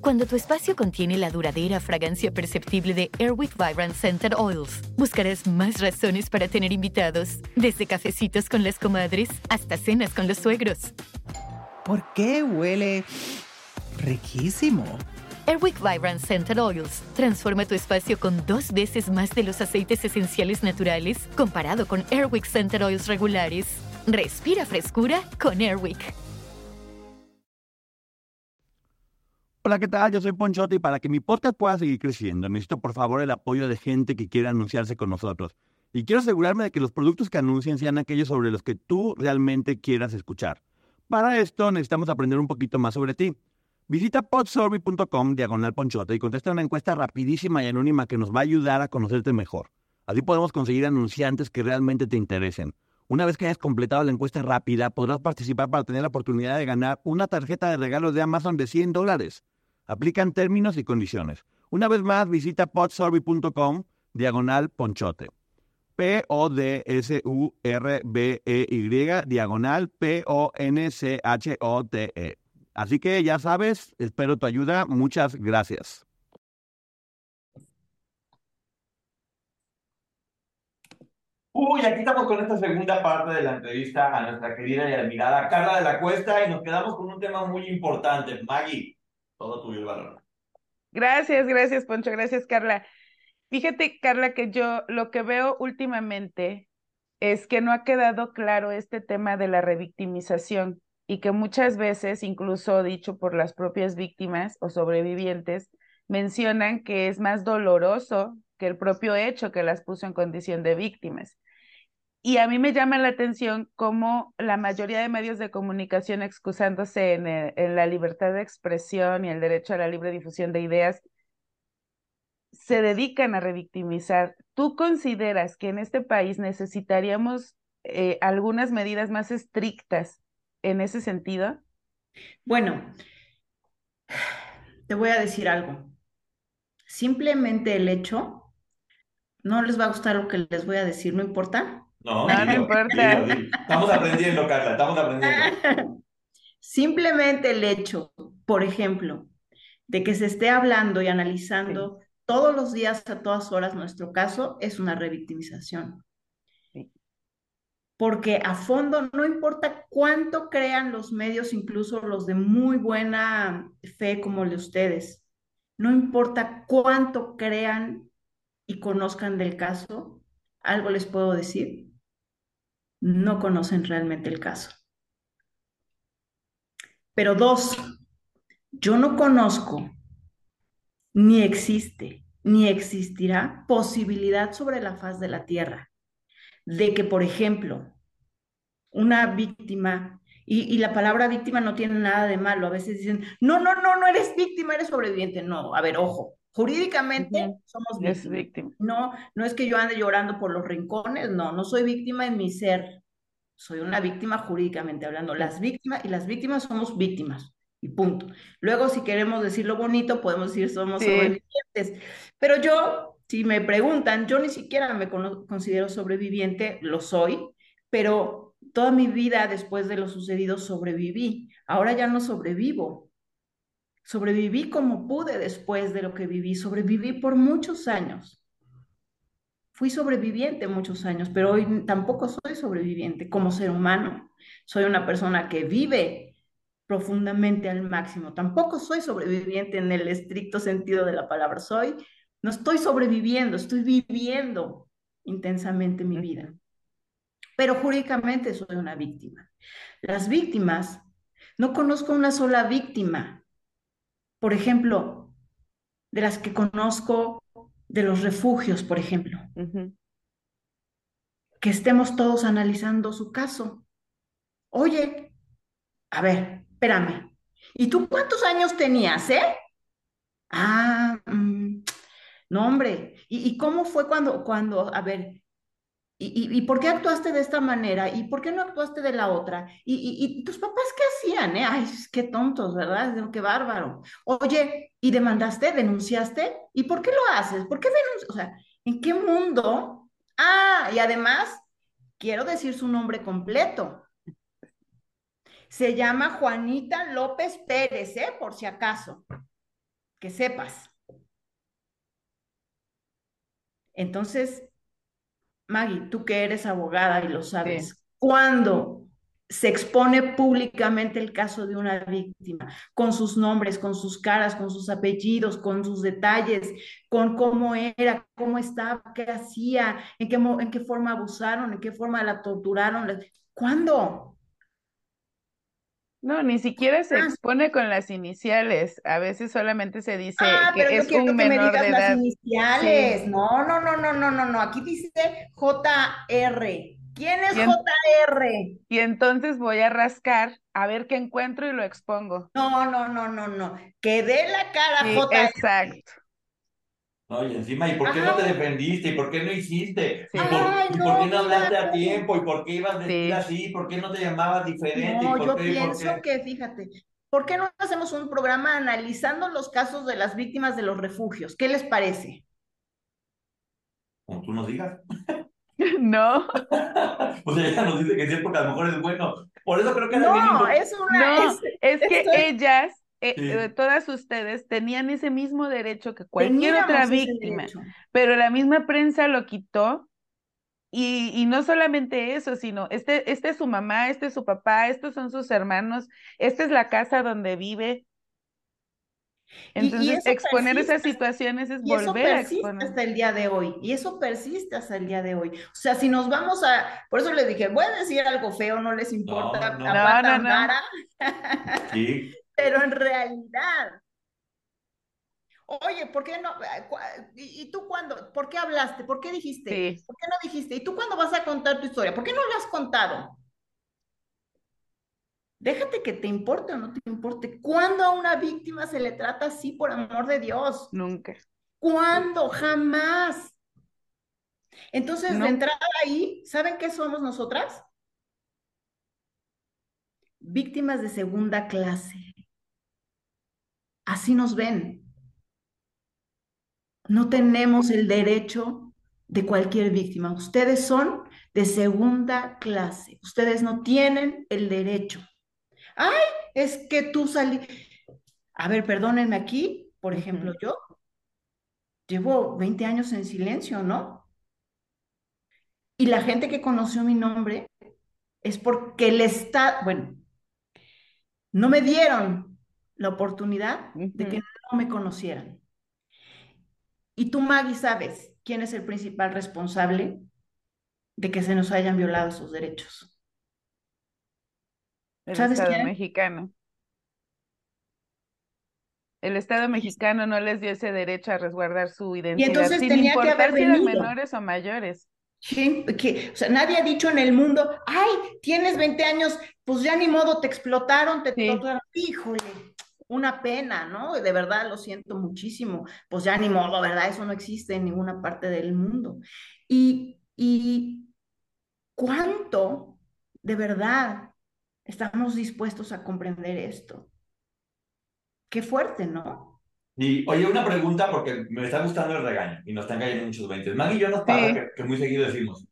Cuando tu espacio contiene la duradera fragancia perceptible de Airwick Vibrant Scented Oils, buscarás más razones para tener invitados, desde cafecitos con las comadres hasta cenas con los suegros. ¿Por qué huele riquísimo? Airwick Vibrant Scented Oils transforma tu espacio con dos veces más de los aceites esenciales naturales comparado con Airwick Scented Oils regulares. Respira frescura con Airwick. Hola, ¿qué tal? Yo soy Ponchote y para que mi podcast pueda seguir creciendo, necesito por favor el apoyo de gente que quiera anunciarse con nosotros. Y quiero asegurarme de que los productos que anuncien sean aquellos sobre los que tú realmente quieras escuchar. Para esto necesitamos aprender un poquito más sobre ti. Visita podsurvey.com diagonal ponchote y contesta una encuesta rapidísima y anónima que nos va a ayudar a conocerte mejor. Así podemos conseguir anunciantes que realmente te interesen. Una vez que hayas completado la encuesta rápida, podrás participar para tener la oportunidad de ganar una tarjeta de regalos de Amazon de 100 dólares. Aplican términos y condiciones. Una vez más, visita podsurvey.com diagonal ponchote. P-O-D-S-U-R-B-E-Y diagonal P-O-N-C-H-O-T-E. Así que ya sabes, espero tu ayuda. Muchas gracias. Uy, aquí estamos con esta segunda parte de la entrevista a nuestra querida y admirada Carla de la Cuesta y nos quedamos con un tema muy importante. Maggie, todo tuyo. Gracias, gracias, Poncho, gracias, Carla. Fíjate, Carla, que yo lo que veo últimamente es que no ha quedado claro este tema de la revictimización y que muchas veces, incluso dicho por las propias víctimas o sobrevivientes, mencionan que es más doloroso que el propio hecho que las puso en condición de víctimas. Y a mí me llama la atención cómo la mayoría de medios de comunicación excusándose en, eh, en, la libertad de expresión y el derecho a la libre difusión de ideas, se dedican a revictimizar. ¿Tú consideras que en este país necesitaríamos eh, algunas medidas más estrictas en ese sentido? Bueno, te voy a decir algo. Simplemente el hecho, no les va a gustar lo que les voy a decir, ¿no importa? No, no, no importa. Estamos aprendiendo, Carla, estamos aprendiendo. Simplemente el hecho, por ejemplo, de que se esté hablando y analizando sí. todos los días, a todas horas, nuestro caso, es una revictimización. Sí. Porque a fondo, no importa cuánto crean los medios, incluso los de muy buena fe como el de ustedes, no importa cuánto crean y conozcan del caso, algo les puedo decir, no conocen realmente el caso. Pero dos, yo no conozco, ni existe, ni existirá posibilidad sobre la faz de la tierra de que, por ejemplo, una víctima, y, la palabra víctima no tiene nada de malo, a veces dicen, no, no, no, no eres víctima, eres sobreviviente. No, a ver, ojo, jurídicamente uh -huh. somos víctimas. Víctima. No, no es que yo ande llorando por los rincones, no, no soy víctima en mi ser, soy una víctima jurídicamente hablando. Las víctimas y las víctimas somos víctimas y punto. Luego, si queremos decirlo bonito, podemos decir somos sí. sobrevivientes. Pero yo, si me preguntan, yo ni siquiera me considero sobreviviente, lo soy, pero toda mi vida después de lo sucedido sobreviví. Ahora ya no sobrevivo. Sobreviví como pude después de lo que viví. Sobreviví por muchos años. Fui sobreviviente muchos años, pero hoy tampoco soy sobreviviente como ser humano. Soy una persona que vive profundamente al máximo. Tampoco soy sobreviviente en el estricto sentido de la palabra. Soy, no estoy sobreviviendo, estoy viviendo intensamente mi vida. Pero jurídicamente soy una víctima. Las víctimas, no conozco una sola víctima. Por ejemplo, de las que conozco de los refugios, por ejemplo. Uh -huh. Que estemos todos analizando su caso. Oye, a ver, espérame. ¿Y tú cuántos años tenías, eh? Ah, mmm, no, hombre. ¿Y, ¿Y, cómo fue cuando, cuando, a ver, ¿y, por qué actuaste de esta manera? ¿Y por qué no actuaste de la otra? ¿Y, tus papás qué hacían, eh? Ay, qué tontos, ¿verdad? Qué bárbaro. Oye, ¿y demandaste, denunciaste? ¿Y por qué lo haces? ¿Por qué denuncias? O sea, ¿en qué mundo? Ah, y además, quiero decir su nombre completo. Se llama Juanita López Pérez, ¿eh? Por si acaso. que sepas. Entonces, Maggie, tú que eres abogada y lo sabes, cuando se expone públicamente el caso de una víctima, con sus nombres, con sus caras, con sus apellidos, con sus detalles, con cómo era, cómo estaba, qué hacía, en qué, en qué forma abusaron, en qué forma la torturaron. ¿Cuándo? No, ni siquiera se ah. expone con las iniciales. A veces solamente se dice ah, que es un menor de edad. Las iniciales. No, no, no, no, no, no, no. Aquí dice JR. ¿Quién es JR? Y entonces voy a rascar a ver qué encuentro y lo expongo. No, no, no, no, no. Que dé la cara JR. Exacto. No, y encima, ¿y por qué no te defendiste? ¿Y por qué no hiciste? ¿Y, por, qué no hablaste a tiempo? ¿Y por qué ibas a decir así? ¿Por qué no te llamabas diferente? No, yo pienso que, fíjate, ¿por qué no hacemos un programa analizando los casos de las víctimas de los refugios? ¿Qué les parece? Como tú nos digas. No. o sea, ella nos dice que sí, porque a lo mejor es bueno. Por eso creo que no, es una. No, es, que ellas, eh, eh, todas ustedes, tenían ese mismo derecho que cualquier otra víctima, pero la misma prensa lo quitó. Y, y no solamente eso, sino este, este es su mamá, este es su papá, estos son sus hermanos, esta es la casa donde vive, entonces, exponer esas situaciones es volver a exponer. hasta el día de hoy, y eso persiste hasta el día de hoy. O sea, si nos vamos a, por eso les dije, voy a decir algo feo, no les importa, no, no. no, sí. Pero en realidad, oye, ¿por qué no? ¿Y tú cuándo? ¿Por qué hablaste? ¿Por qué dijiste? ¿Por qué no dijiste? ¿Y tú cuándo vas a contar tu historia? ¿Por qué no la has contado? Déjate que te importe o no te importe. ¿Cuándo a una víctima se le trata así, por amor de Dios? Nunca. ¿Cuándo? Jamás. Entonces, de entrada ahí, ¿saben qué somos nosotras? Víctimas de segunda clase. Así nos ven. No tenemos el derecho de cualquier víctima. Ustedes son de segunda clase. Ustedes no tienen el derecho. Ay, es que tú salí. A ver, perdónenme aquí, por ejemplo, yo llevo 20 años en silencio, ¿no? Y la gente que conoció mi nombre es porque el Estado, bueno, no me dieron la oportunidad de que no me conocieran. Y tú, Maggie, sabes quién es el principal responsable de que se nos hayan violado esos derechos. El Estado mexicano. El Estado mexicano no les dio ese derecho a resguardar su identidad. Y entonces sin tenía que haber venido. menores o mayores. Sí, que, o sea, nadie ha dicho en el mundo, ay, tienes 20 años, pues ya ni modo, te explotaron, te torturaron. Híjole, una pena, ¿no? De verdad lo siento muchísimo. Pues ya ni modo, ¿verdad? Eso no existe en ninguna parte del mundo. Y, y cuánto, de verdad, estamos dispuestos a comprender esto. Qué fuerte, ¿no? Y oye, una pregunta porque me está gustando el regaño y nos están cayendo muchos 20. Maggie y yo nos pasa que, muy seguido decimos,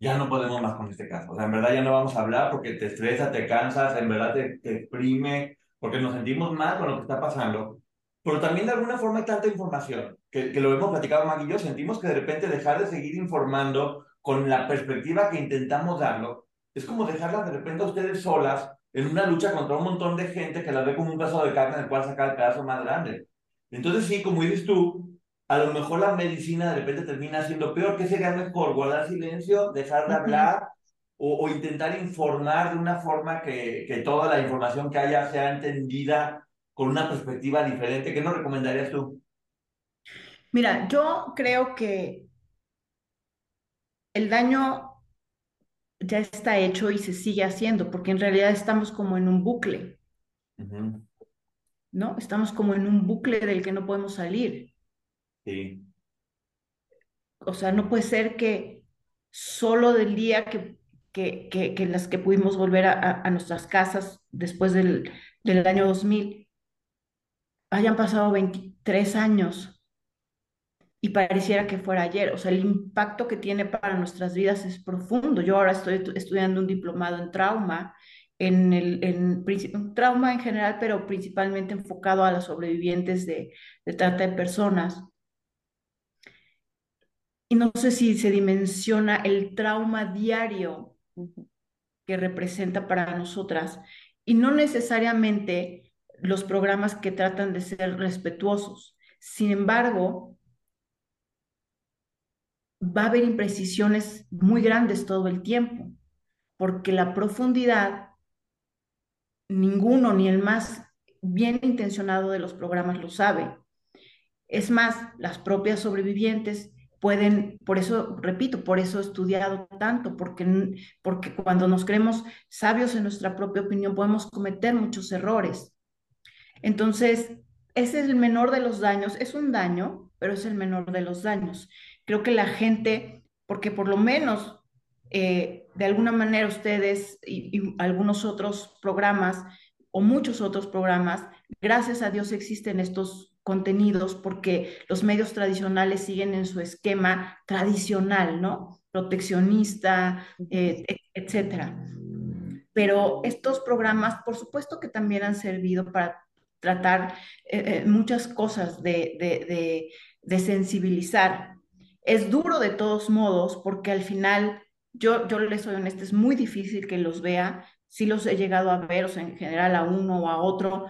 ya no podemos más con este caso. O sea, en verdad ya no vamos a hablar porque te estresa, te cansas, en verdad te, te exprime, porque nos sentimos mal con lo que está pasando. Pero también de alguna forma hay tanta información que, que lo hemos platicado Maggie y yo, sentimos que de repente dejar de seguir informando con la perspectiva que intentamos darlo es como dejarlas de repente a ustedes solas en una lucha contra un montón de gente que las ve como un pedazo de carne del cual sacar el pedazo más grande. Entonces sí, como dices tú, a lo mejor la medicina de repente termina siendo peor. ¿Qué sería mejor? ¿Guardar silencio? ¿Dejar de hablar? O, intentar informar de una forma que, que toda la información que haya sea entendida con una perspectiva diferente? ¿Qué nos recomendarías tú? Mira, yo creo que el daño ya está hecho y se sigue haciendo, porque en realidad estamos como en un bucle, ¿no? Estamos como en un bucle del que no podemos salir. Sí. O sea, no puede ser que solo del día que, que, que, las que pudimos volver a, a nuestras casas después del, del año 2000 hayan pasado 23 años y pareciera que fuera ayer. O sea, el impacto que tiene para nuestras vidas es profundo. Yo ahora estoy estudiando un diplomado en trauma en el en, trauma en general, pero principalmente enfocado a las sobrevivientes de, de trata de personas. Y no sé si se dimensiona el trauma diario que representa para nosotras y no necesariamente los programas que tratan de ser respetuosos. Sin embargo, va a haber imprecisiones muy grandes todo el tiempo, porque la profundidad, ninguno ni el más bien intencionado de los programas lo sabe. Es más, las propias sobrevivientes pueden, por eso, repito, por eso he estudiado tanto, porque, porque cuando nos creemos sabios en nuestra propia opinión podemos cometer muchos errores. Entonces, ese es el menor de los daños, es un daño, pero es el menor de los daños. Creo que la gente, porque por lo menos eh, de alguna manera ustedes y algunos otros programas o muchos otros programas, gracias a Dios existen estos contenidos porque los medios tradicionales siguen en su esquema tradicional, ¿no? Proteccionista, eh, etcétera. Pero estos programas, por supuesto que también han servido para tratar eh, eh, muchas cosas de, de, de, sensibilizar. Es duro de todos modos porque al final, yo, yo les soy honesta, es muy difícil que los vea. Si los he llegado a ver, o sea, en general a uno o a otro,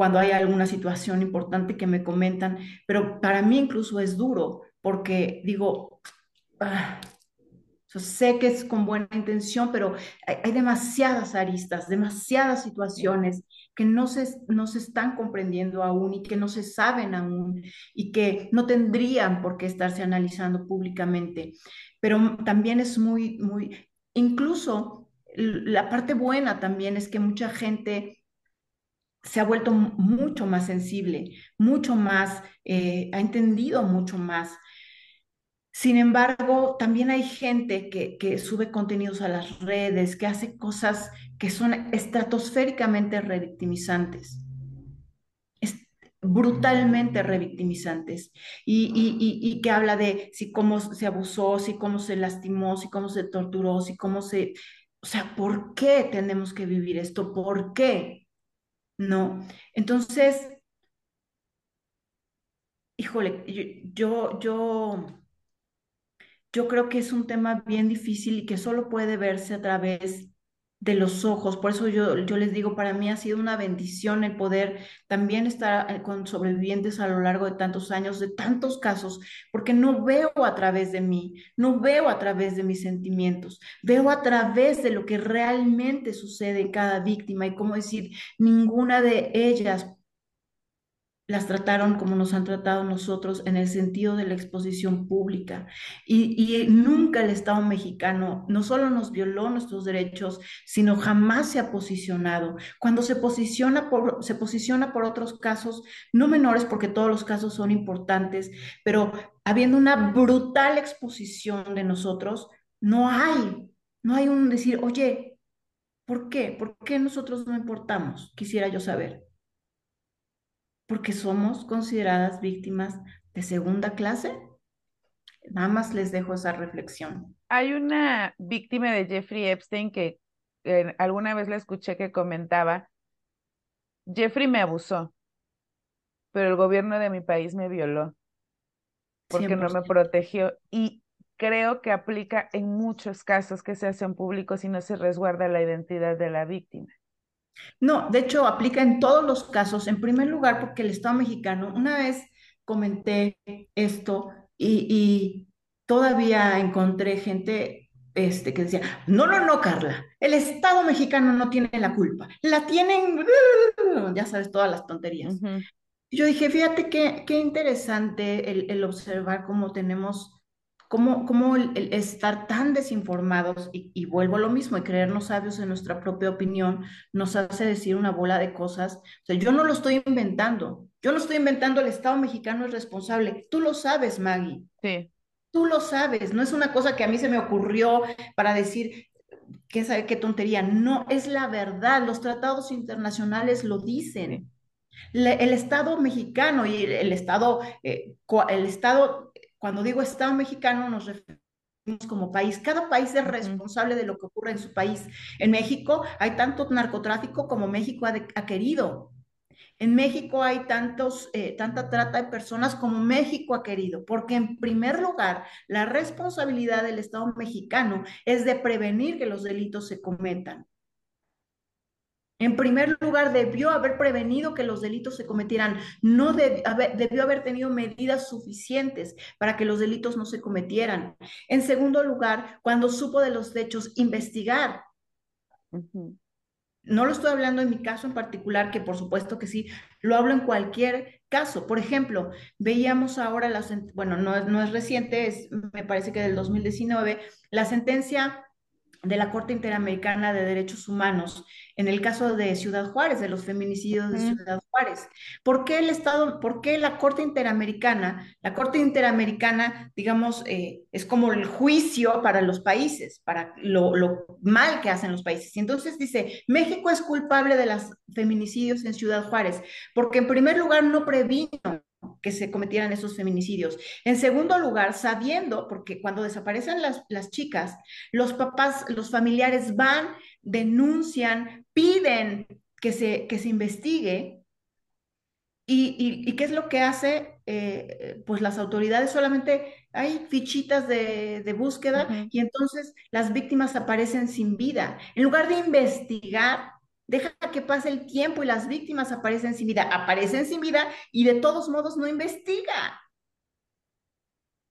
cuando hay alguna situación importante que me comentan, pero para mí incluso es duro porque digo, ah, sé que es con buena intención, pero hay, demasiadas aristas, demasiadas situaciones que no se, no se están comprendiendo aún y que no se saben aún y que no tendrían por qué estarse analizando públicamente. Pero también es muy, muy, incluso la parte buena también es que mucha gente se ha vuelto mucho más sensible, mucho más, eh, ha entendido mucho más. Sin embargo, también hay gente que, que, sube contenidos a las redes, que hace cosas que son estratosféricamente revictimizantes, brutalmente revictimizantes, y, y, y, que habla de si cómo se abusó, si cómo se lastimó, si cómo se torturó, si cómo se... O sea, ¿por qué tenemos que vivir esto? ¿Por qué? ¿No? Entonces, híjole, yo, yo, yo creo que es un tema bien difícil y que solo puede verse a través de los ojos. Por eso yo, yo les digo, para mí ha sido una bendición el poder también estar eh, con sobrevivientes a lo largo de tantos años, de tantos casos, porque no veo a través de mí, no veo a través de mis sentimientos, veo a través de lo que realmente sucede en cada víctima y como decir, ninguna de ellas las trataron como nos han tratado nosotros en el sentido de la exposición pública. Y, nunca el Estado mexicano no solo nos violó nuestros derechos, sino jamás se ha posicionado. Cuando se posiciona por, se posiciona por otros casos, no menores porque todos los casos son importantes, pero habiendo una brutal exposición de nosotros, no hay, no hay un decir, oye, ¿por qué? ¿Por qué nosotros no importamos? Quisiera yo saber porque somos consideradas víctimas de segunda clase? Nada más les dejo esa reflexión. Hay una víctima de Jeffrey Epstein que eh, alguna vez le escuché que comentaba, Jeffrey me abusó, pero el gobierno de mi país me violó porque no me protegió y creo que aplica en muchos casos que se hacen públicos y no se resguarda la identidad de la víctima. No, de hecho aplica en todos los casos. En primer lugar, porque el Estado mexicano, una vez comenté esto y, todavía encontré gente este, que decía, no, no, no, Carla, el Estado mexicano no tiene la culpa, la tienen, ya sabes, todas las tonterías. Yo dije, fíjate qué, qué interesante el, el observar cómo tenemos cómo, el, estar tan desinformados, y, vuelvo a lo mismo, y creernos sabios en nuestra propia opinión, nos hace decir una bola de cosas. O sea, yo no lo estoy inventando, yo no estoy inventando, el Estado mexicano es responsable. Tú lo sabes, Maggie. Sí. Tú lo sabes, no es una cosa que a mí se me ocurrió para decir, qué sabe qué tontería. No, es la verdad. Los tratados internacionales lo dicen. el Estado mexicano y el, Estado, eh, el Estado cuando digo Estado mexicano nos referimos como país. Cada país es responsable de lo que ocurre en su país. En México hay tanto narcotráfico como México ha, ha querido. En México hay tantos, eh, tanta trata de personas como México ha querido, porque en primer lugar, la responsabilidad del Estado mexicano es de prevenir que los delitos se cometan. En primer lugar, debió haber prevenido que los delitos se cometieran, no debió haber tenido medidas suficientes para que los delitos no se cometieran. En segundo lugar, cuando supo de los hechos, investigar. No lo estoy hablando en mi caso en particular, que por supuesto que sí, lo hablo en cualquier caso. Por ejemplo, veíamos ahora, la, bueno, no, no es reciente, es, me parece que del 2019, la sentencia de la Corte Interamericana de Derechos Humanos en el caso de Ciudad Juárez, de los feminicidios de Ciudad Juárez. ¿Por qué el Estado, por qué la Corte Interamericana? La Corte Interamericana, digamos, eh, es como el juicio para los países, para lo, lo, mal que hacen los países. Y entonces dice, México es culpable de los feminicidios en Ciudad Juárez, porque en primer lugar no previno que se cometieran esos feminicidios. En segundo lugar, sabiendo, porque cuando desaparecen las, las chicas, los papás, los familiares van, denuncian, piden que se, que se investigue. ¿Y, y, qué es lo que hace? Eh, pues las autoridades solamente hay fichitas de, de búsqueda y entonces las víctimas aparecen sin vida. En lugar de investigar, Deja que pase el tiempo y las víctimas aparecen sin vida, aparecen sin vida y de todos modos no investiga.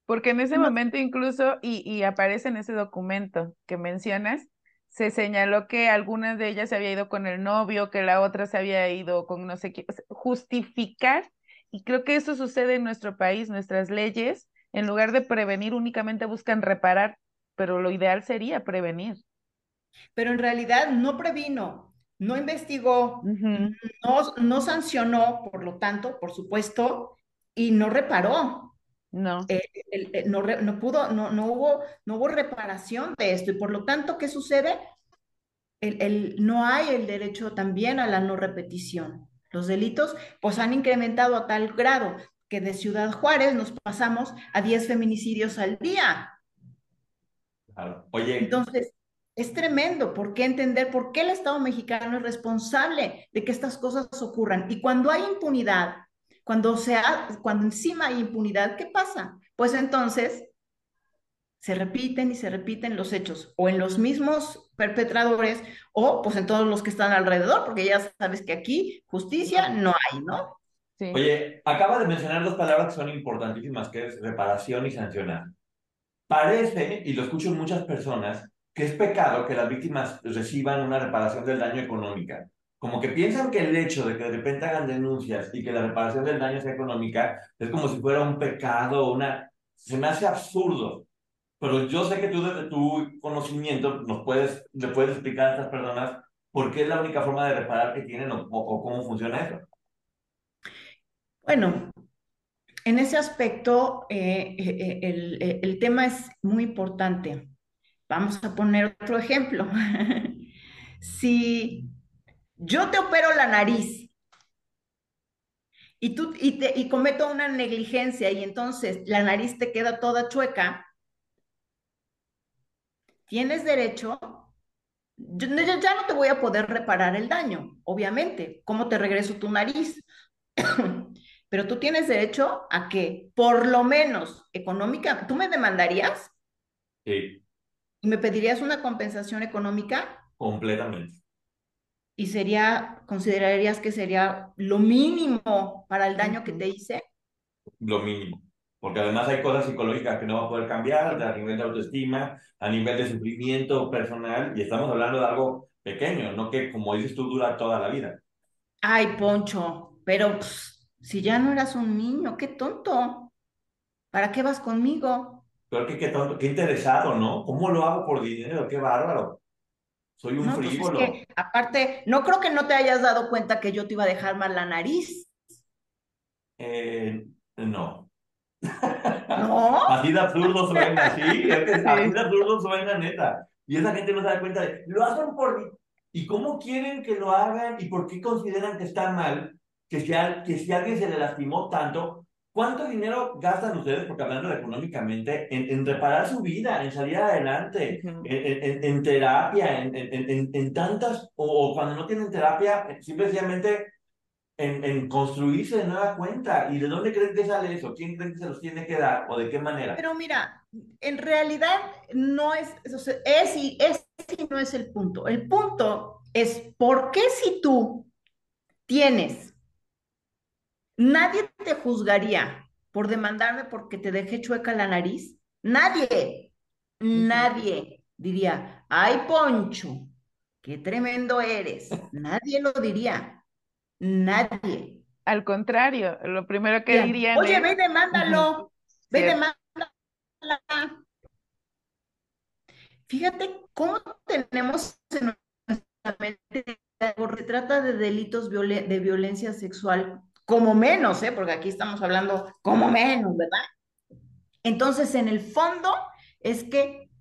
Porque en ese momento incluso, y, y aparece en ese documento que mencionas, se señaló que algunas de ellas se había ido con el novio, que la otra se había ido con no sé qué, justificar, y creo que eso sucede en nuestro país, nuestras leyes, en lugar de prevenir, únicamente buscan reparar, pero lo ideal sería prevenir. Pero en realidad no previno, no investigó, no, no, sancionó, por lo tanto, por supuesto, y no reparó. No. Eh, no, no, pudo, no, no, hubo, no hubo reparación de esto. Y por lo tanto, ¿qué sucede? El, el, no hay el derecho también a la no repetición. Los delitos pues han incrementado a tal grado que de Ciudad Juárez nos pasamos a 10 feminicidios al día. Claro. Oye. Entonces, es tremendo. ¿Por qué entender por qué el Estado mexicano es responsable de que estas cosas ocurran? Y cuando hay impunidad, cuando, sea, cuando encima hay impunidad, ¿qué pasa? Pues entonces se repiten y se repiten los hechos, o en los mismos perpetradores, o pues en todos los que están alrededor, porque ya sabes que aquí justicia no hay, ¿no? Sí. Oye, acaba de mencionar dos palabras que son importantísimas, que es reparación y sancionar. Parece, y lo escucho en muchas personas, que es pecado que las víctimas reciban una reparación del daño económica. Como que piensan que el hecho de que de repente hagan denuncias y que la reparación del daño sea económica es como si fuera un pecado, una... Se me hace absurdo. Pero yo sé que tú desde tu conocimiento nos puedes, le puedes explicar a estas personas por qué es la única forma de reparar que tienen o, cómo funciona eso. Bueno, en ese aspecto eh, eh, el, el tema es muy importante. Vamos a poner otro ejemplo. si yo te opero la nariz y, tú, y, te, y cometo una negligencia y entonces la nariz te queda toda chueca, tienes derecho, ya no te voy a poder reparar el daño, obviamente. ¿Cómo te regreso tu nariz? Pero tú tienes derecho a que, por lo menos económica, ¿tú me demandarías? Sí. ¿Y me pedirías una compensación económica? Completamente. ¿Y sería, considerarías que sería lo mínimo para el daño que te hice? Lo mínimo. Porque además hay cosas psicológicas que no va a poder cambiar, a nivel de autoestima, a nivel de sufrimiento personal, y estamos hablando de algo pequeño, no que, como dices tú, dura toda la vida. Ay, Poncho, pero si ya no eras un niño, qué tonto. ¿Para qué vas conmigo? Pero qué, qué, qué interesado, ¿no? ¿Cómo lo hago por dinero? Qué bárbaro. Soy un pues frívolo. aparte, no creo que no te hayas dado cuenta que yo te iba a dejar mal la nariz. Eh, no. ¿No? así de absurdo suena, sí, que así de absurdo suena, neta. Y esa gente no se da cuenta de, lo hacen por... ¿Y cómo quieren que lo hagan? ¿Y por qué consideran que está mal? Que si, que si alguien se le lastimó tanto, ¿Cuánto dinero gastan ustedes, porque hablando económicamente, en, en reparar su vida, en salir adelante, Ujú. en, en- en terapia, en, tantas, o, o cuando no tienen terapia, simplemente en, en construirse de nueva cuenta? ¿Y de dónde creen que sale eso? ¿Quién creen que se los tiene que dar? ¿O de qué manera? Pero mira, en realidad no es, es y, es y no es el punto. El punto es por qué si tú tienes, nadie te juzgaría por demandarme porque te dejé chueca la nariz. Nadie, nadie diría, ay, Poncho, qué tremendo eres. Nadie lo diría. Nadie. Al contrario, lo primero que Dirían, Oye, es, ve demándalo. Ve demándala. Fíjate cómo tenemos en nuestra mente, se trata de delitos de violencia sexual, como menos, ¿eh? Porque aquí estamos hablando como menos, ¿verdad? Entonces, en el fondo, es que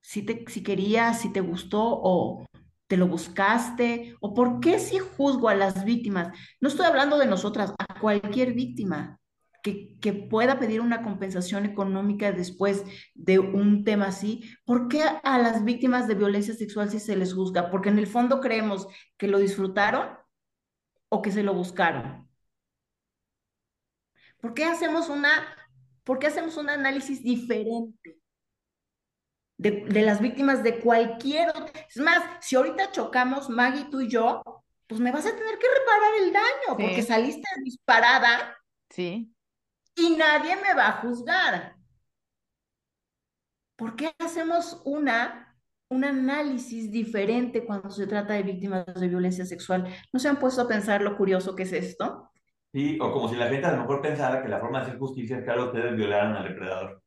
si te, si querías, si te gustó o te lo buscaste, o por qué si juzgo a las víctimas. No estoy hablando de nosotras, a cualquier víctima que, que pueda pedir una compensación económica después de un tema así. ¿Por qué a las víctimas de violencia sexual si se les juzga? Porque en el fondo creemos que lo disfrutaron o que se lo buscaron. ¿Por qué hacemos una, por qué hacemos un análisis diferente? de, de las víctimas de cualquier otro. Es más, si ahorita chocamos Maggie, tú y yo, pues me vas a tener que reparar el daño Sí. porque saliste disparada sí, y nadie me va a juzgar. ¿Por qué hacemos una, un análisis diferente cuando se trata de víctimas de violencia sexual? ¿No se han puesto a pensar lo curioso que es esto? Sí, o como si la gente a lo mejor pensara que la forma de hacer justicia es que ahora ustedes violaran al depredador.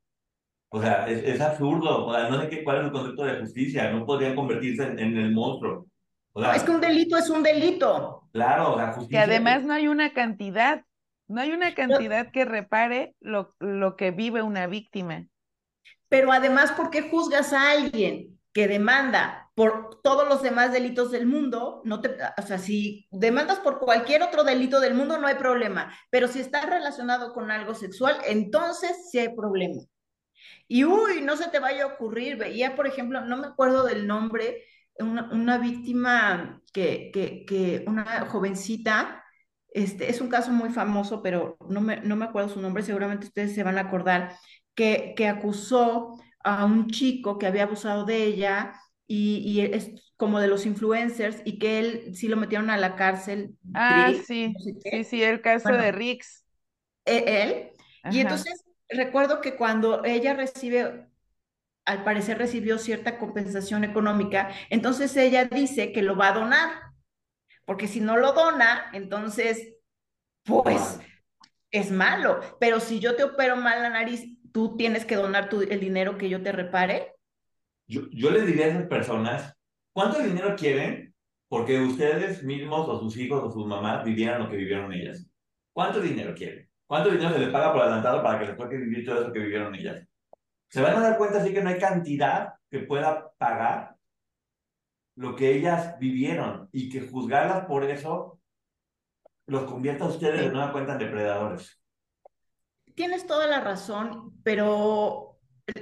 O sea, es, es absurdo. O sea, no sé qué, cuál es el concepto de justicia. No podrían convertirse en, en el monstruo. O No, sea, es que un delito es un delito. claro, o sea, que justicia. además no hay una cantidad, no hay una cantidad que repare lo, lo que vive una víctima. Pero además, ¿por qué juzgas a alguien que demanda por todos los demás delitos del mundo? No te, o sea, si demandas por cualquier otro delito del mundo, no hay problema. Pero si está relacionado con algo sexual, entonces sí hay problema. Y uy, no se te vaya a ocurrir. Veía, por ejemplo, no me acuerdo del nombre, una, una víctima que, que, que, una jovencita, este, es un caso muy famoso, pero no me, no me acuerdo su nombre, seguramente ustedes se van a acordar, que, que acusó a un chico que había abusado de ella y, y es como de los influencers y que él sí lo metieron a la cárcel. Ah, Rick, sí, no sé qué. sí, sí, el caso Bueno, de Rix. e- él. Y Ajá. entonces recuerdo que cuando ella recibe, al parecer recibió cierta compensación económica, entonces ella dice que lo va a donar, porque si no lo dona, entonces, pues es malo. Pero si yo te opero mal la nariz, tú tienes que donar tu- el dinero que yo te repare. Yo, yo les diría a esas personas, ¿cuánto dinero quieren? Porque ustedes mismos o sus hijos o sus mamás vivieran lo que vivieron ellas. ¿Cuánto dinero quieren? ¿Cuánto dinero se les paga por adelantado para que les toque vivir todo eso que vivieron ellas? Se van a dar cuenta así que no hay cantidad que pueda pagar lo que ellas vivieron y que juzgarlas por eso los convierta a ustedes de nueva cuenta en depredadores. Tienes toda la razón, pero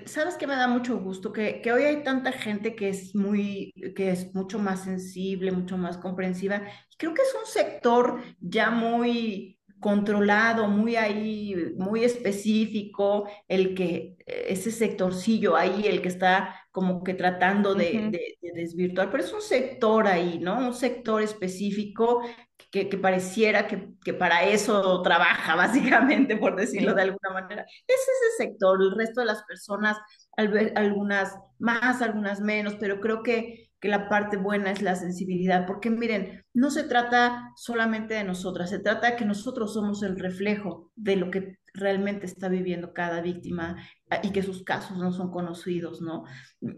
¿sabes qué me da mucho gusto? Que, que hoy hay tanta gente que es muy, que es mucho más sensible, mucho más comprensiva. Creo que es un sector ya muy controlado, muy ahí, muy específico, el que, ese sectorcillo ahí, el que está como que tratando de, de- de desvirtuar, pero es un sector ahí, ¿no? Un sector específico que, que pareciera que, que para eso trabaja, básicamente, por decirlo de alguna manera. Es ese sector, el resto de las personas, algunas más, algunas menos, pero creo que, que la parte buena es la sensibilidad, porque miren, no se trata solamente de nosotras, se trata de que nosotros somos el reflejo de lo que realmente está viviendo cada víctima ah, y que sus casos no son conocidos, ¿no?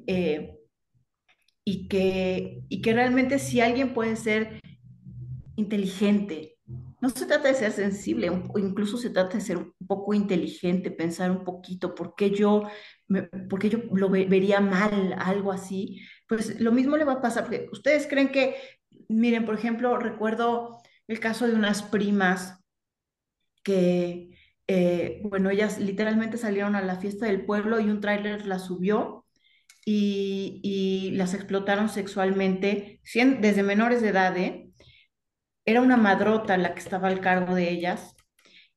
Eh, y que, y que realmente si alguien puede ser inteligente. No se trata de ser sensible, incluso se trata de ser un poco inteligente, pensar un poquito, ¿por qué yo, me, por qué yo lo ve- vería mal, algo así? Pues lo mismo le va a pasar, porque ustedes creen que, miren, por ejemplo, recuerdo el caso de unas primas que, eh, bueno, ellas literalmente salieron a la fiesta del pueblo y un tráiler las subió y, y las explotaron sexualmente desde menores de edad, ¿eh? Era una madrota la que estaba al cargo de ellas.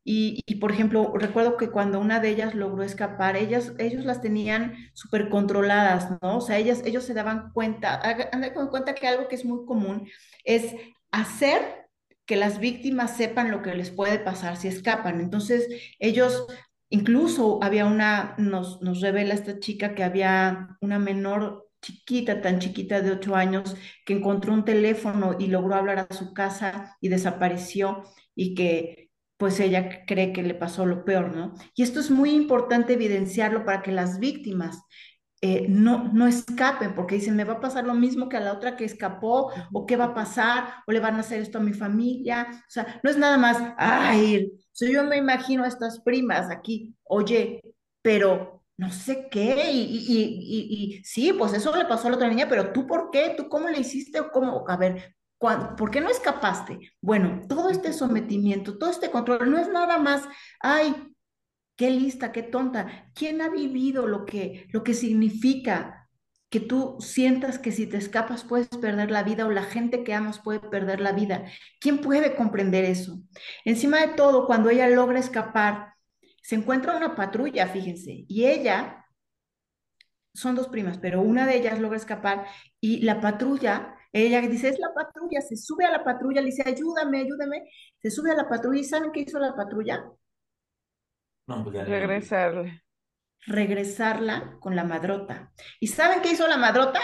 Y, y, por ejemplo, recuerdo que cuando una de ellas logró escapar, ellas, ellos las tenían súper controladas, ¿no? O sea, ellas, ellos se daban cuenta, de cuenta que algo que es muy común es hacer que las víctimas sepan lo que les puede pasar si escapan. Entonces, ellos, incluso había una, nos, nos revela esta chica que había una menor chiquita, tan chiquita de ocho años, que encontró un teléfono y logró hablar a su casa y desapareció y que pues ella cree que le pasó lo peor, ¿no? Y esto es muy importante evidenciarlo para que las víctimas eh, no, no escapen, porque dicen, me va a pasar lo mismo que a la otra que escapó, o qué va a pasar, o le van a hacer esto a mi familia. O sea, no es nada más, ay, so yo me imagino a estas primas aquí, oye, pero no sé qué, y, y, y, y, sí, pues eso le pasó a la otra niña, pero tú por qué, tú cómo le hiciste, o cómo, a ver, ¿por qué no escapaste? Bueno, todo este sometimiento, todo este control, no es nada más, ay, qué lista, qué tonta. ¿Quién ha vivido lo que, lo que significa que tú sientas que si te escapas puedes perder la vida o la gente que amas puede perder la vida? ¿Quién puede comprender eso? Encima de todo, cuando ella logra escapar, se encuentra una patrulla, fíjense, y ella, son dos primas, pero una de ellas logra escapar y la patrulla, ella dice, es la patrulla, se sube a la patrulla, le dice, ayúdame, ayúdame, se sube a la patrulla y ¿saben qué hizo la patrulla? No, pues ya Regresarle. regresarla con la madrota. ¿Y saben qué hizo la madrota?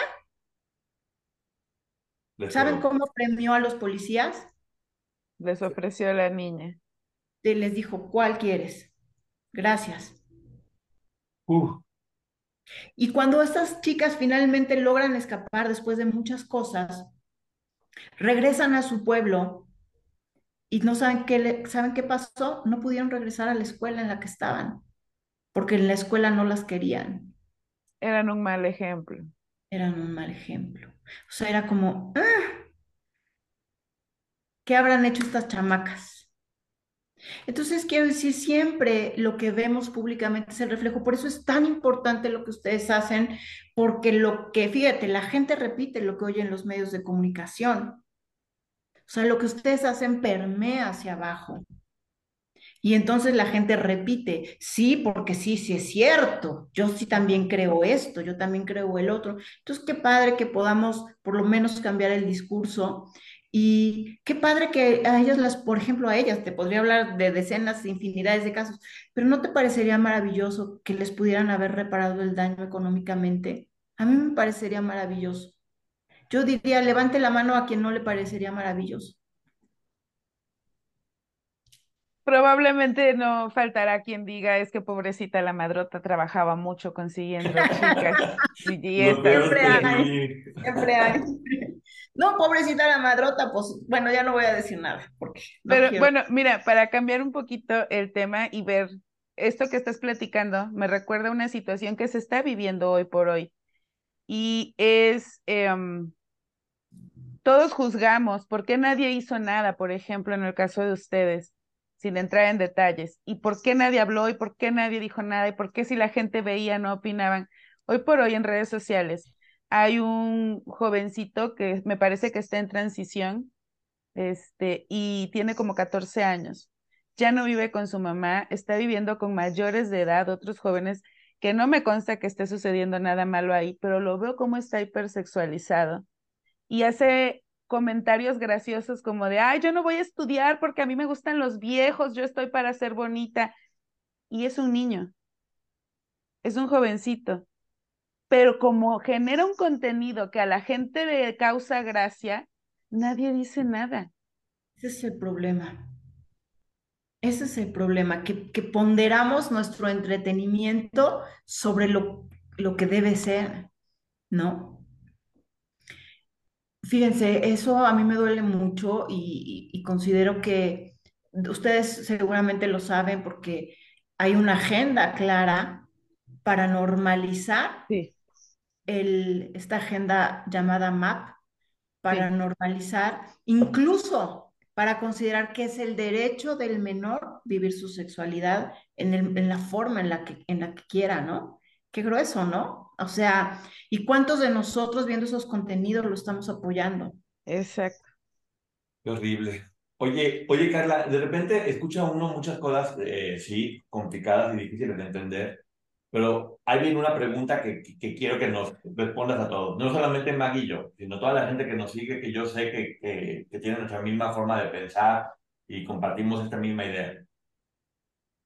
Les ¿Saben cómo premió a los policías? Les ofreció a la niña. Y les dijo, ¿cuál quieres? Gracias. Uf, Y cuando estas chicas finalmente logran escapar después de muchas cosas, regresan a su pueblo y no saben qué, le- ¿saben qué pasó? No pudieron regresar a la escuela en la que estaban, porque en la escuela no las querían. Eran un mal ejemplo. Eran un mal ejemplo. O sea, era como, "Ah, ¿qué habrán hecho estas chamacas? Entonces, quiero decir, siempre lo que vemos públicamente es el reflejo. Por eso es tan importante lo que ustedes hacen, porque lo que, fíjate, la gente repite lo que oye en los medios de comunicación. O sea, lo que ustedes hacen permea hacia abajo. Y entonces la gente repite, sí, porque sí, sí es cierto, yo sí también creo esto, yo también creo el otro. Entonces, qué padre que podamos por lo menos cambiar el discurso y qué padre que a ellas las, por ejemplo, a ellas, te podría hablar de decenas, infinidades de casos, pero ¿no te parecería maravilloso que les pudieran haber reparado el daño económicamente? A mí me parecería maravilloso. Yo diría, levante la mano a quien no le parecería maravilloso. Probablemente no faltará quien diga es que pobrecita la madrota trabajaba mucho consiguiendo chicas y estas. Siempre hay. Siempre hay. No, pobrecita la madrota, pues bueno, ya no voy a decir nada, porque no Pero quiero. bueno, mira, para cambiar un poquito el tema y ver esto que estás platicando, me recuerda a una situación que se está viviendo hoy por hoy. Y es, em, todos juzgamos, ¿por qué nadie hizo nada, por ejemplo, en el caso de ustedes, sin entrar en detalles? ¿Y por qué nadie habló? ¿Y por qué nadie dijo nada? ¿Y por qué si la gente veía no opinaban? Hoy por hoy en redes sociales hay un jovencito que me parece que está en transición, este, y tiene como 14 años. Ya no vive con su mamá, está viviendo con mayores de edad, otros jóvenes, que no me consta que esté sucediendo nada malo ahí, pero lo veo como está hipersexualizado y hace comentarios graciosos como de, ay, yo no voy a estudiar porque a mí me gustan los viejos, yo estoy para ser bonita. Y es un niño, es un jovencito. Pero como genera un contenido que a la gente le causa gracia, nadie dice nada. Ese es el problema. Ese es el problema, que, que ponderamos nuestro entretenimiento sobre lo, lo que debe ser, ¿no? Fíjense, eso a mí me duele mucho y, y- y considero que ustedes seguramente lo saben porque hay una agenda clara para normalizar Sí, el, esta agenda llamada MAP para sí. normalizar incluso para considerar que es el derecho del menor vivir su sexualidad en, en la forma en la, que, en la que quiera, ¿no? Qué grueso, ¿no? O sea, ¿y cuántos de nosotros viendo esos contenidos lo estamos apoyando? Exacto. Qué horrible. Oye, oye, Carla, de repente escucha uno muchas cosas, eh, sí, complicadas y difíciles de entender, pero hay bien una pregunta que, que, quiero que nos respondas a todos. No solamente Maggie y yo, sino toda la gente que nos sigue, que yo sé que, que, que tiene nuestra misma forma de pensar y compartimos esta misma idea.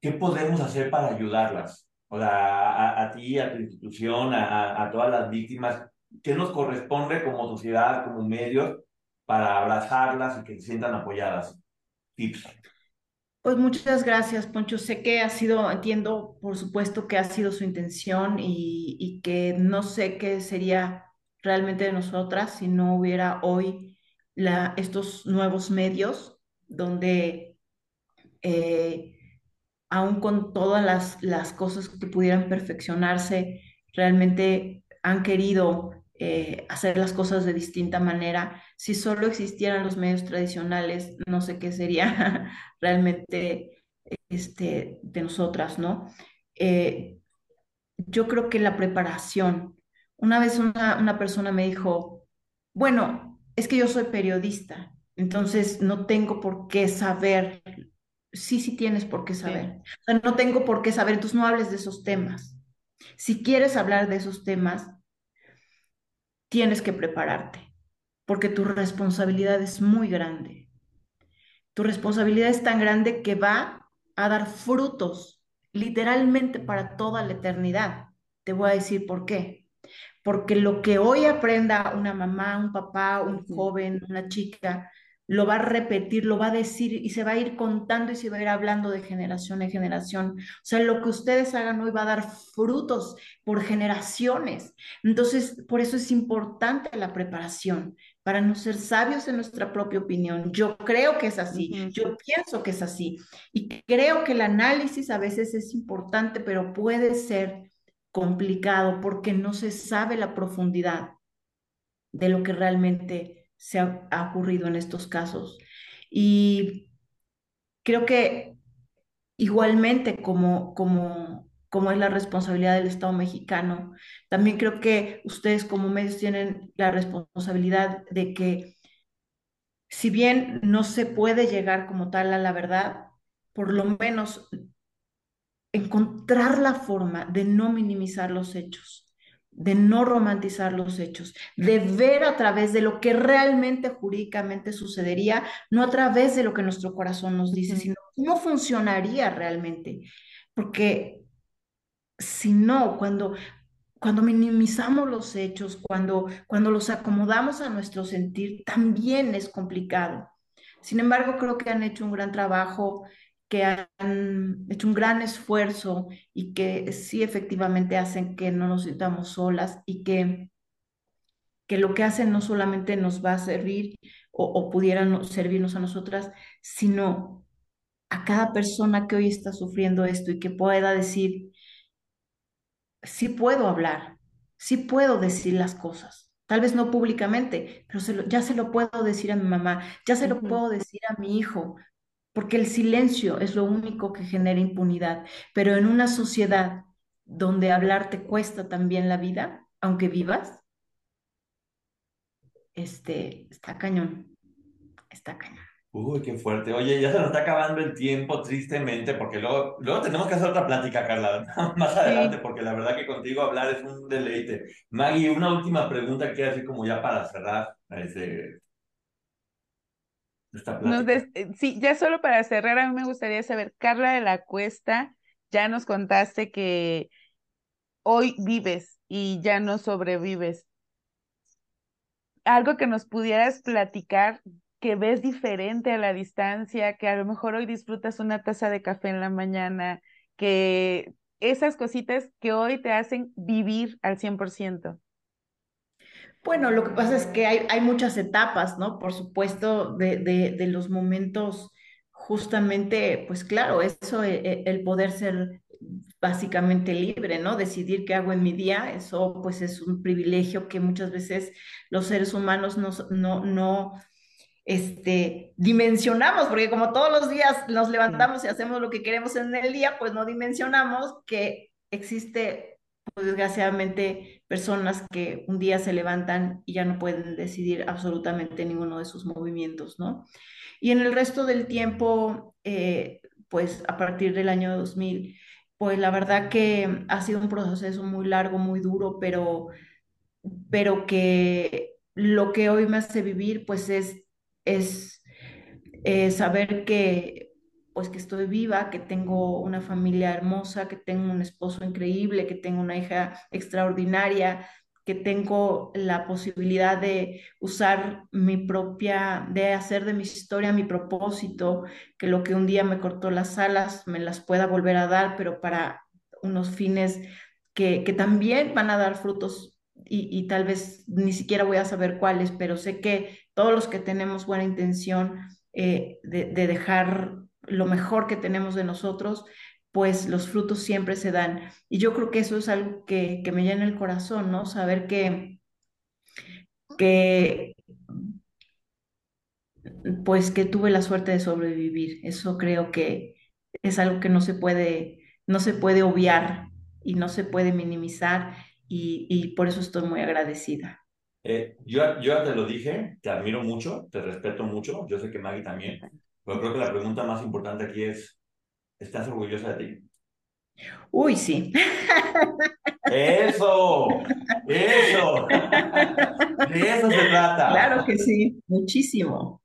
¿Qué podemos hacer para ayudarlas? O sea, a, a ti, a tu institución, a, a todas las víctimas, ¿qué nos corresponde como sociedad, como medios, para abrazarlas y que se sientan apoyadas? Tips. Pues muchas gracias, Poncho. Sé que ha sido, entiendo, por supuesto, que ha sido su intención y, y que no sé qué sería realmente de nosotras si no hubiera hoy la, estos nuevos medios donde, eh, aún con todas las, las cosas que pudieran perfeccionarse, realmente han querido eh, hacer las cosas de distinta manera. Si solo existieran los medios tradicionales, no sé qué sería realmente este, de nosotras, ¿no? Eh, yo creo que la preparación, una vez una, una persona me dijo, bueno, es que yo soy periodista, entonces no tengo por qué saber. Sí, sí tienes por qué saber. O sea, no tengo por qué saber, entonces no hables de esos temas. Si quieres hablar de esos temas, tienes que prepararte, porque tu responsabilidad es muy grande. Tu responsabilidad es tan grande que va a dar frutos literalmente para toda la eternidad. Te voy a decir por qué. Porque lo que hoy aprenda una mamá, un papá, un joven, una chica, lo va a repetir, lo va a decir y se va a ir contando y se va a ir hablando de generación en generación. O sea, lo que ustedes hagan hoy va a dar frutos por generaciones. Entonces, por eso es importante la preparación, para no ser sabios en nuestra propia opinión. Yo creo que es así, uh -huh. yo pienso que es así. Y creo que el análisis a veces es importante, pero puede ser complicado porque no se sabe la profundidad de lo que realmente se ha, ocurrido en estos casos. Y creo que igualmente como, como, como es la responsabilidad del Estado mexicano, también creo que ustedes como medios tienen la responsabilidad de que si bien no se puede llegar como tal a la verdad, por lo menos encontrar la forma de no minimizar los hechos de no romantizar los hechos, de ver a través de lo que realmente jurídicamente sucedería, no a través de lo que nuestro corazón nos dice, sino cómo funcionaría realmente. Porque si no, cuando, cuando minimizamos los hechos, cuando, cuando los acomodamos a nuestro sentir, también es complicado. Sin embargo, creo que han hecho un gran trabajo que han hecho un gran esfuerzo y que sí efectivamente hacen que no nos sintamos solas y que, que lo que hacen no solamente nos va a servir o, o pudieran servirnos a nosotras, sino a cada persona que hoy está sufriendo esto y que pueda decir, sí puedo hablar, sí puedo decir las cosas. Tal vez no públicamente, pero se lo, ya se lo puedo decir a mi mamá, ya se lo puedo decir a mi hijo, porque el silencio es lo único que genera impunidad. Pero en una sociedad donde hablar te cuesta también la vida, aunque vivas, este, está cañón, está cañón. Uy, qué fuerte. Oye, ya se nos está acabando el tiempo, tristemente, porque luego, luego tenemos que hacer otra plática, Carla, más adelante, sí. porque la verdad que contigo hablar es un deleite. Maggie, una última pregunta que así como ya para cerrar. Este, nos des, sí, ya solo para cerrar, a mí me gustaría saber, Carla de la Cuesta, ya nos contaste que hoy vives y ya no sobrevives. Algo que nos pudieras platicar que ves diferente a la distancia, que a lo mejor hoy disfrutas una taza de café en la mañana, que esas cositas que hoy te hacen vivir al 100%. Bueno, lo que pasa es que hay, hay muchas etapas, ¿no? Por supuesto, de, de, de, los momentos, justamente, pues claro, eso, el, el, poder ser básicamente libre, ¿no? Decidir qué hago en mi día, eso pues es un privilegio que muchas veces los seres humanos no, no, no este, dimensionamos, porque como todos los días nos levantamos y hacemos lo que queremos en el día, pues no dimensionamos que existe, pues, desgraciadamente, personas que un día se levantan y ya no pueden decidir absolutamente ninguno de sus movimientos, ¿no? Y en el resto del tiempo, eh, pues a partir del año 2000, pues la verdad que ha sido un proceso muy largo, muy duro, pero, pero que lo que hoy me hace vivir, pues es es eh, saber que pues que estoy viva, que tengo una familia hermosa, que tengo un esposo increíble, que tengo una hija extraordinaria, que tengo la posibilidad de usar mi propia, de hacer de mi historia mi propósito, que lo que un día me cortó las alas me las pueda volver a dar, pero para unos fines que, que también van a dar frutos y, tal vez ni siquiera voy a saber cuáles, pero sé que todos los que tenemos buena intención eh, de, dejar lo mejor que tenemos de nosotros, pues los frutos siempre se dan. Y yo creo que eso es algo que, me llena el corazón, ¿no? Saber que, que, pues que tuve la suerte de sobrevivir. Eso creo que es algo que no se puede, no se puede obviar y no se puede minimizar y, por eso estoy muy agradecida. Eh, yo, yo ya te lo dije, te admiro mucho, te respeto mucho, yo sé que Maggie también, pero creo que la pregunta más importante aquí es, ¿estás orgullosa de ti? Uy, sí. Eso, eso. De eso se trata. Claro que sí, muchísimo.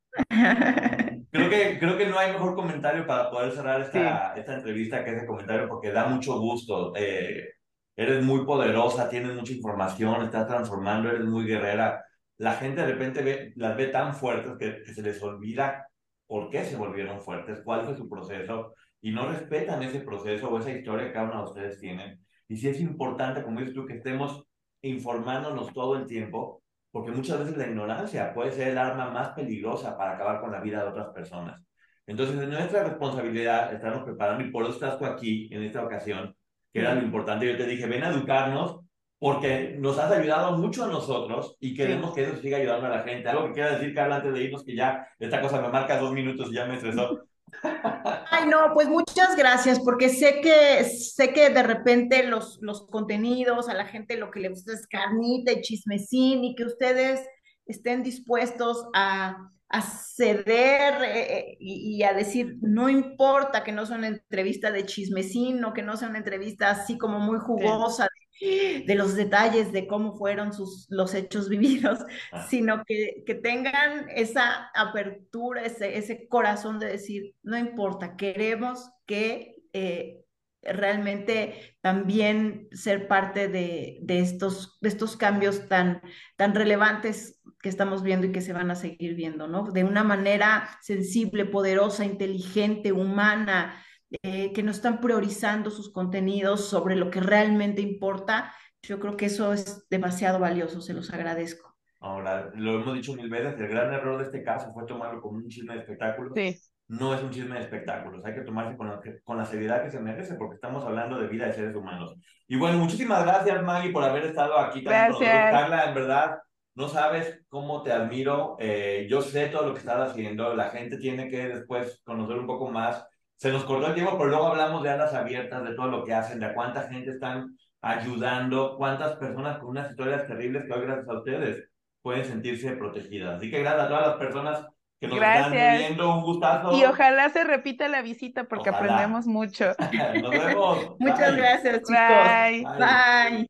Creo que, creo que no hay mejor comentario para poder cerrar esta, esta entrevista que ese comentario porque da mucho gusto. Eh, eres muy poderosa, tienes mucha información, estás transformando, eres muy guerrera. La gente de repente ve, las ve tan fuertes que, se les olvida por qué se volvieron fuertes, cuál fue su proceso, y no respetan ese proceso o esa historia que cada uno de ustedes tiene. Y sí es importante, como dices tú, que estemos informándonos todo el tiempo, porque muchas veces la ignorancia puede ser el arma más peligrosa para acabar con la vida de otras personas. Entonces, es nuestra responsabilidad estarnos preparando y por eso estás tú aquí en esta ocasión que era lo importante. Yo te dije, ven a educarnos porque nos has ayudado mucho a nosotros y queremos que eso siga ayudando a la gente. Algo que quiera decir, Carla, antes de irnos, que ya esta cosa me marca dos minutos y ya me estresó. Ay, no, pues muchas gracias, porque sé que, sé que de repente los, los contenidos, a la gente lo que le gusta es carnita y chismecín y que ustedes estén dispuestos a, a ceder eh, eh, y, a decir, no importa que no sea una entrevista de chismecín o que no sea una entrevista así como muy jugosa de, los detalles de cómo fueron sus, los hechos vividos, ah. sino que, que, tengan esa apertura, ese, ese corazón de decir, no importa, queremos que eh, realmente también ser parte de, de, estos, de estos cambios tan, tan relevantes que estamos viendo y que se van a seguir viendo, ¿no? De una manera sensible, poderosa, inteligente, humana, eh, que no están priorizando sus contenidos sobre lo que realmente importa. Yo creo que eso es demasiado valioso, se los agradezco. Ahora, lo hemos dicho mil veces, el gran error de este caso fue tomarlo como un chisme de espectáculo. Sí. No es un chisme de espectáculos, hay que tomarse con la, con la seriedad que se merece porque estamos hablando de vida de seres humanos. Y bueno, muchísimas gracias Maggie por haber estado aquí también gracias. Carla, en verdad, no sabes cómo te admiro. Eh, yo sé todo lo que estás haciendo. La gente tiene que después conocer un poco más. Se nos cortó el tiempo, pero luego hablamos de alas abiertas, de todo lo que hacen, de cuánta gente están ayudando, cuántas personas con unas historias terribles que hoy gracias a ustedes pueden sentirse protegidas. Así que gracias a todas las personas que nos están viendo, un gustazo. Y ojalá se repita la visita porque aprendemos mucho. nos vemos. Muchas gracias, chicos. Bye. Bye.